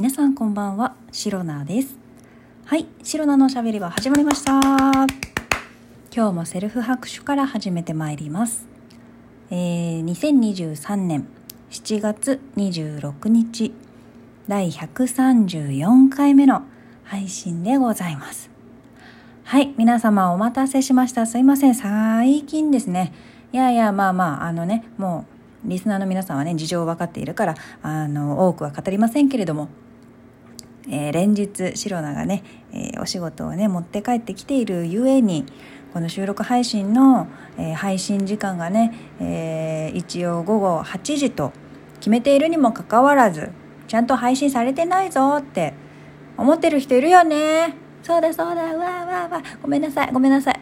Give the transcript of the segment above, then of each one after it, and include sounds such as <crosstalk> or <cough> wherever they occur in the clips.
皆さんこんばんは、シロナです。はい、シロナのしゃべりは始まりました。今日もセルフ拍手から始めてまいります。えー、2023年7月26日、第134回目の配信でございます。はい、皆様お待たせしました。すいません、最近ですね。いやいや、まあまあ、あのね、もう、リスナーの皆さんはね、事情を分かっているから、あの、多くは語りませんけれども、えー、連日シロナがね、えー、お仕事をね持って帰ってきているゆえにこの収録配信の、えー、配信時間がね、え一応午後8時と決めているにもかかわらずちゃんと配信されてないぞって思ってる人いるよね。そうだそうだ。うわうわうわー。ごめんなさい。ごめんなさい。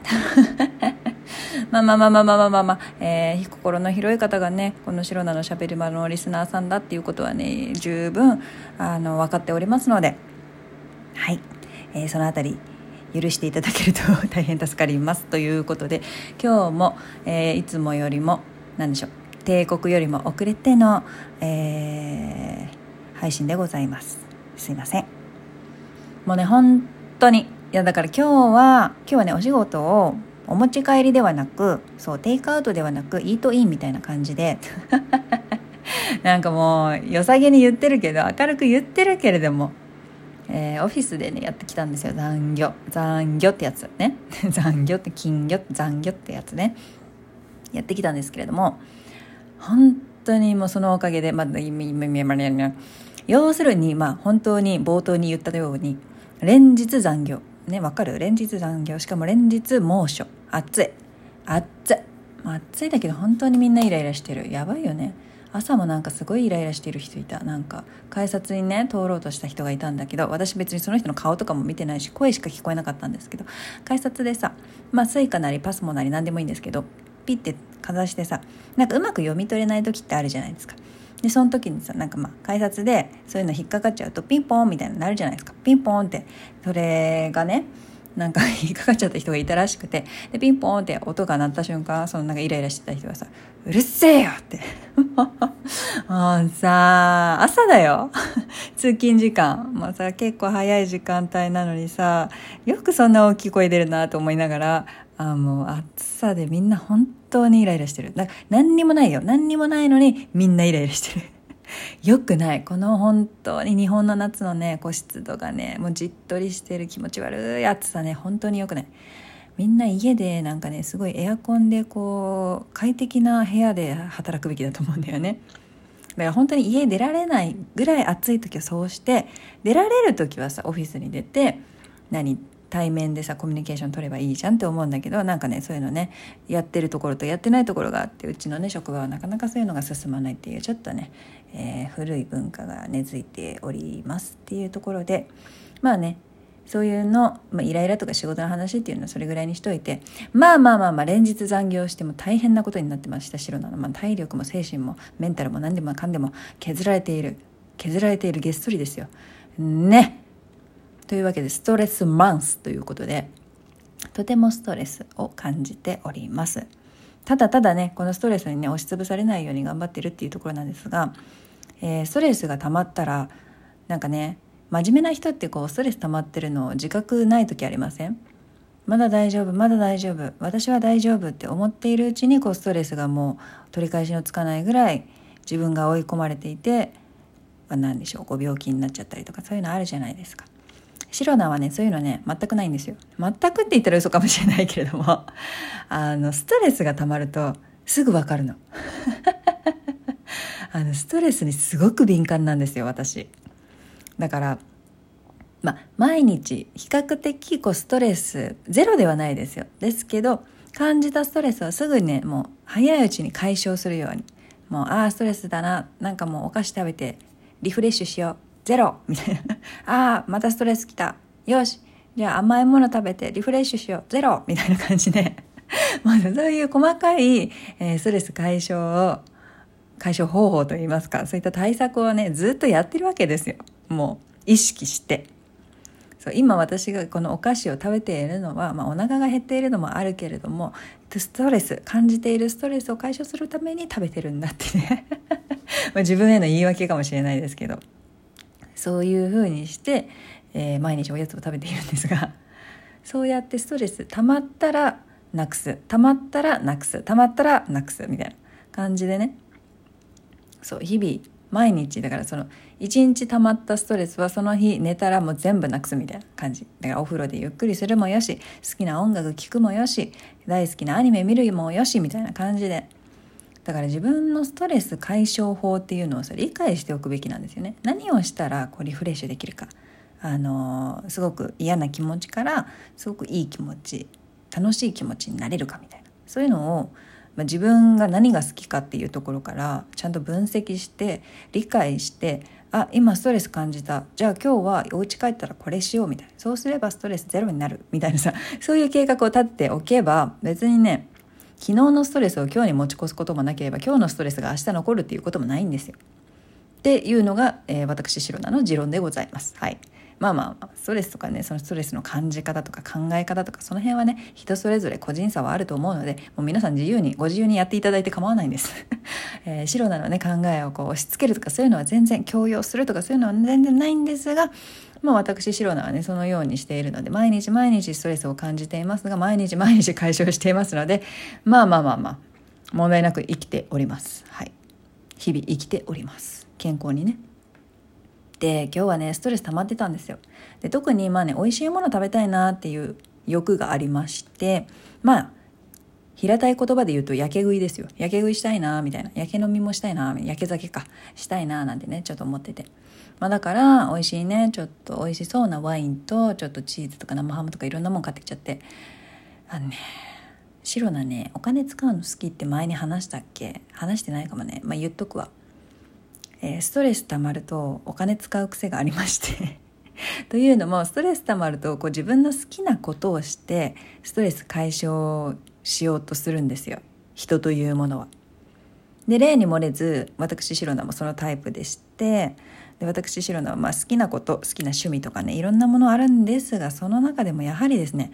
まあまあまあまあまあまあまあ、まあ、えー、心の広い方がねこの白菜のしゃべり場のリスナーさんだっていうことはね十分あの分かっておりますので。はい、えー、そのあたり許していただけると <laughs> 大変助かりますということで今日も、えー、いつもよりも何でしょう帝国よりも遅れての、えー、配信でございます。すいません。もうね本当に。いやだから今日は今日はねお仕事をお持ち帰りではなくそうテイクアウトではなくイートインみたいな感じで。<laughs> なんかもう良さげに言ってるけど明るく言ってるけれども、えー、オフィスでねやってきたんですよ。残業。残業ってやつね。<laughs> 残業って金魚？残業ってやつね。やってきたんですけれども。本当にもうそのおかげで、まあ、要するにまあ本当に冒頭に言ったように連日残業。ねわかる？連日残業。しかも連日猛暑。暑い。暑い。暑いだけど本当にみんなイライラしてる。やばいよね。朝もなんかすごいイライラしてる人いた。なんか改札にね通ろうとした人がいたんだけど私別にその人の顔とかも見てないし声しか聞こえなかったんですけど改札でさまあ Suicaなり PASMOなり何でもいいんですけどピッてかざしてさなんかうまく読み取れない時ってあるじゃないですか。でその時にさなんかまあ改札でそういうの引っかかっちゃうとピンポンみたいになるじゃないですか。ピンポンって。それがねなんか引っかかっちゃった人がいたらしくてでピンポンって音が鳴った瞬間そのなんかイライラしてた人がさ「うるせえよ!」って <laughs> もうさ朝だよ <laughs> 通勤時間もうさ結構早い時間帯なのにさよくそんな大きい声出るなと思いながらあもう暑さでみんな本当にイライラしてる。だ何にもないよ。何にもないのにみんなイライラしてる。よくない。この本当に日本の夏のね、こう湿度がね、もうじっとりしてる気持ち悪い暑さね、本当によくない。みんな家でなんかね、すごいエアコンでこう、快適な部屋で働くべきだと思うんだよね。だから本当に家出られないぐらい暑い時はそうして、出られる時はさ、オフィスに出て、何対面でさコミュニケーション取ればいいじゃんって思うんだけどなんかねそういうのねやってるところとやってないところがあってうちのね職場はなかなかそういうのが進まないっていうちょっとね、えー、古い文化が根付いておりますっていうところでまあねそういうの、まあ、イライラとか仕事の話っていうのはそれぐらいにしといてまあまあまあまあ連日残業しても大変なことになってました白なの、まあ、体力も精神もメンタルも何でもかんでも削られている削られているげっそりですよ。ね。というわけでストレスマンスということでとてもストレスを感じておりますただただねこのストレスにね押しつぶされないように頑張ってるっていうところなんですが、えー、ストレスが溜まったらなんかね真面目な人ってこうストレス溜まってるの自覚ない時ありません？まだ大丈夫まだ大丈夫私は大丈夫って思っているうちにこうストレスがもう取り返しのつかないぐらい自分が追い込まれていて、まあ、何でしょうご病気になっちゃったりとかそういうのあるじゃないですか。シロナはねそういうのね全くないんですよ。全くって言ったら嘘かもしれないけれども <laughs> あのストレスが溜まるとすぐわかるの。<laughs> あのストレスにすごく敏感なんですよ私。だからまあ毎日比較的こうストレスゼロではないですよ。ですけど感じたストレスはすぐにねもう早いうちに解消するように。もうああストレスだな。なんかもうお菓子食べてリフレッシュしよう。ゼロみたいな。ああ、またストレス来た。よし。じゃあ甘いもの食べてリフレッシュしよう。ゼロみたいな感じで。<laughs> まずそういう細かい、えー、ストレス解消を、解消方法といいますか、そういった対策をね、ずっとやってるわけですよ。もう、意識して。そう今私がこのお菓子を食べているのは、まあ、お腹が減っているのもあるけれどもストレス感じているストレスを解消するために食べてるんだってね <laughs> ま自分への言い訳かもしれないですけどそういう風にして、えー、毎日おやつを食べているんですがそうやってストレス溜まったらなくす。溜まったらなくす。溜まったらなくすみたいな感じでね。そう日々毎日だからその一日溜まったストレスはその日寝たらもう全部なくすみたいな感じ。だからお風呂でゆっくりするもよし好きな音楽聴くもよし大好きなアニメ見るもよしみたいな感じで。だから自分のストレス解消法っていうのを理解しておくべきなんですよね。何をしたらこうリフレッシュできるか。あのすごく嫌な気持ちからすごくいい気持ち楽しい気持ちになれるかみたいな。そういうのをまあ、自分が何が好きかっていうところからちゃんと分析して理解してあ今ストレス感じた。じゃあ今日はお家帰ったらこれしようみたいな。そうすればストレスゼロになるみたいなさ。そういう計画を立っておけば別にね昨日のストレスを今日に持ち越すこともなければ今日のストレスが明日残るっていうこともないんですよ。っていうのが、えー、私シロナの持論でございます。はい。まあまあストレスとかねそのストレスの感じ方とか考え方とかその辺はね人それぞれ個人差はあると思うのでもう皆さん自由にご自由にやっていただいて構わないんです、<laughs> えー、白なのね考えをこう押し付けるとかそういうのは全然強要するとかそういうのは全然ないんですがまあ私白菜はねそのようにしているので毎日毎日ストレスを感じていますが毎日毎日 <laughs> 解消していますのでまあまあまあまあ問題なく生きております。はい。日々生きております。健康にね。で今日はねストレス溜まってたんですよ。で特にまあね美味しいもの食べたいなっていう欲がありましてまあ平たい言葉で言うと焼け食いですよ。焼け食いしたいなみたいな。焼け飲みもしたいな。焼け酒か。したいななんてねちょっと思ってて。まあだから美味しいねちょっと美味しそうなワインとちょっとチーズとか生ハムとかいろんなもん買ってきちゃって。あのね白なねお金使うの好きって前に話したっけ？話してないかもね。まあ言っとくわ。えー、ストレス溜まるとお金使う癖がありまして <laughs> というのもストレス溜まるとこう自分の好きなことをしてストレス解消しようとするんですよ人というものは。で例に漏れず私シロナもそのタイプでしてで私シロナはまあ好きなこと好きな趣味とかねいろんなものあるんですがその中でもやはりですね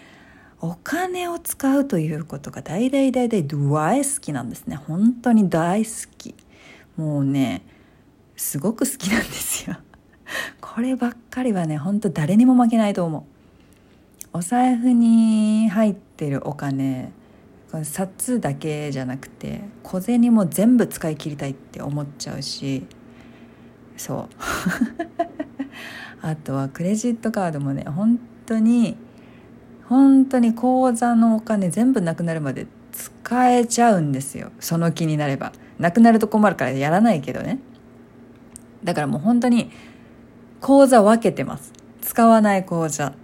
お金を使うということが大大大大大好きなんですね本当に大好きもうねすごく好きなんですよ。こればっかりはねほんと誰にも負けないと思う。お財布に入ってるお金この札だけじゃなくて小銭も全部使い切りたいって思っちゃうしそう。<laughs> あとはクレジットカードもね本当に本当に口座のお金全部なくなるまで使えちゃうんですよ。その気になれば。なくなると困るからやらないけどね。だからもう本当に口座分けてます。使わない口座、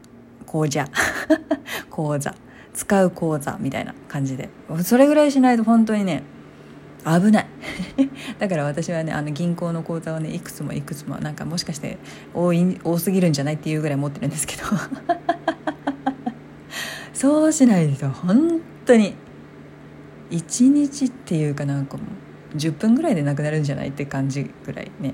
口座、<laughs> 口座、使う口座みたいな感じで。それぐらいしないと本当にね、危ない。<laughs> だから私はねあの銀行の口座をねいくつもいくつもなんかもしかして多い多すぎるんじゃないっていうぐらい持ってるんですけど。<laughs> そうしないと本当に1日っていうかなんかもう10分ぐらいでなくなるんじゃないって感じぐらいね。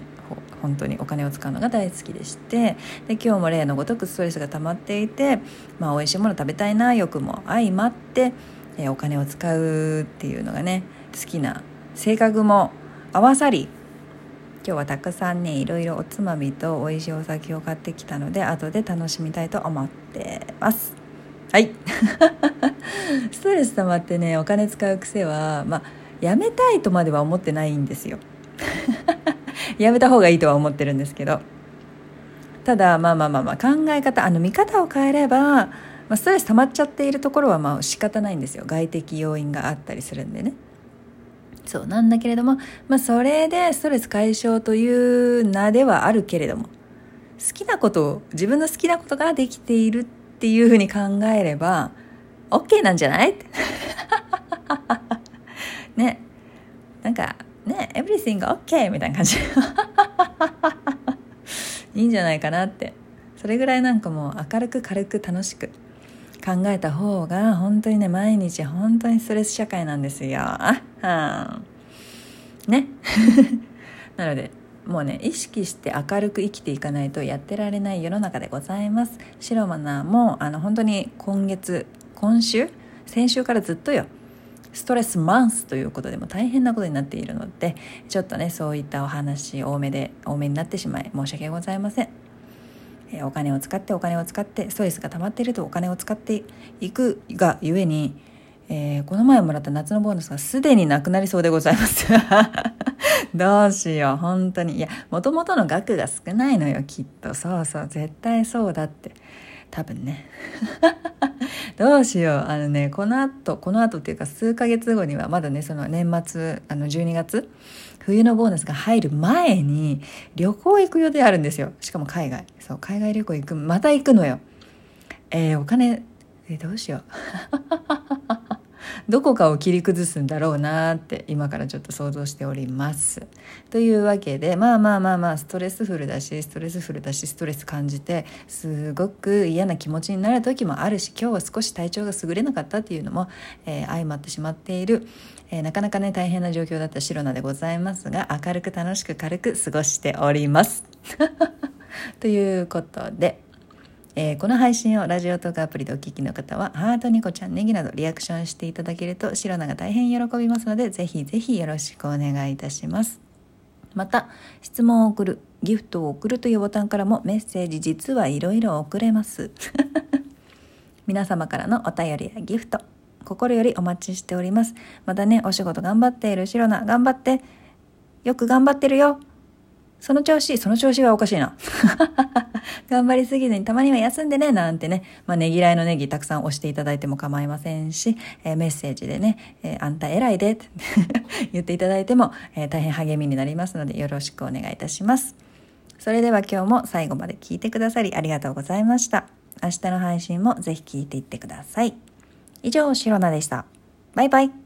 本当にお金を使うのが大好きでしてで今日も例のごとくストレスが溜まっていて、まあ、美味しいもの食べたいな欲も相まって、えー、お金を使うっていうのがね好きな性格も合わさり今日はたくさんねいろいろおつまみと美味しいお酒を買ってきたので後で楽しみたいと思ってます。はい。<laughs> ストレス溜まってねお金使う癖はまあやめたいとまでは思ってないんですよ。<laughs> やめた方がいいとは思ってるんですけど。ただまあまあまあまあ考え方あの見方を変えれば、まあ、ストレス溜まっちゃっているところはまあ仕方ないんですよ。外的要因があったりするんでね。そうなんだけれども、まあ、それでストレス解消という名ではあるけれども好きなことを自分の好きなことができているっていうふうに考えれば OK なんじゃない？<laughs> ね。なんかね everything OK みたいな感じ。<laughs> いいんじゃないかなって。それぐらいなんかもう明るく軽く楽しく考えた方が本当にね毎日本当にストレス社会なんですよ。あね。<laughs> なのでもうね意識して明るく生きていかないとやってられない世の中でございます。白マナーもあの本当に今月今週先週からずっとよ。ストレスマンスということでも大変なことになっているのでちょっとねそういったお話多めで多めになってしまい申し訳ございません。えお金を使ってお金を使ってストレスが溜まっているとお金を使っていくがゆえに、えー、この前もらった夏のボーナスがすでになくなりそうでございます。<laughs> どうしよう本当に。いやもともとの額が少ないのよきっと。そうそう絶対そうだって。多分ね。<laughs> どうしよう。あのねこのあとこのあとっていうか数ヶ月後にはまだねその年末あの12月冬のボーナスが入る前に旅行行く予定あるんですよ。しかも海外。そう海外旅行行くまた行くのよ。えー、お金えどうしよう。どこかを切り崩すんだろうなって今からちょっと想像しております。というわけでまあまあまあまあストレスフルだしストレスフルだしストレス感じてすごく嫌な気持ちになる時もあるし今日は少し体調が優れなかったっていうのも、えー、相まってしまっている、えー、なかなかね大変な状況だったシロナでございますが明るく楽しく軽く過ごしております。<laughs> ということでえー、この配信をラジオトークアプリでお聞きの方は、ハート、ニコちゃん、ネギなどリアクションしていただけると、シロナが大変喜びますので、ぜひぜひよろしくお願いいたします。また、質問を送る、ギフトを送るというボタンからもメッセージ実はいろいろ送れます。<laughs> 皆様からのお便りやギフト、心よりお待ちしております。またね、お仕事頑張っているシロナ、頑張って。よく頑張ってるよ。その調子、その調子はおかしいな。<laughs> 頑張りすぎずにたまには休んでね、なんてね、まあ、ねぎらいのネギたくさん押していただいても構いませんし、えー、メッセージでね、えー、あんた偉いでって <laughs> 言っていただいても、えー、大変励みになりますのでよろしくお願いいたします。それでは今日も最後まで聞いてくださりありがとうございました。明日の配信もぜひ聞いていってください。以上、シロナでした。バイバイ。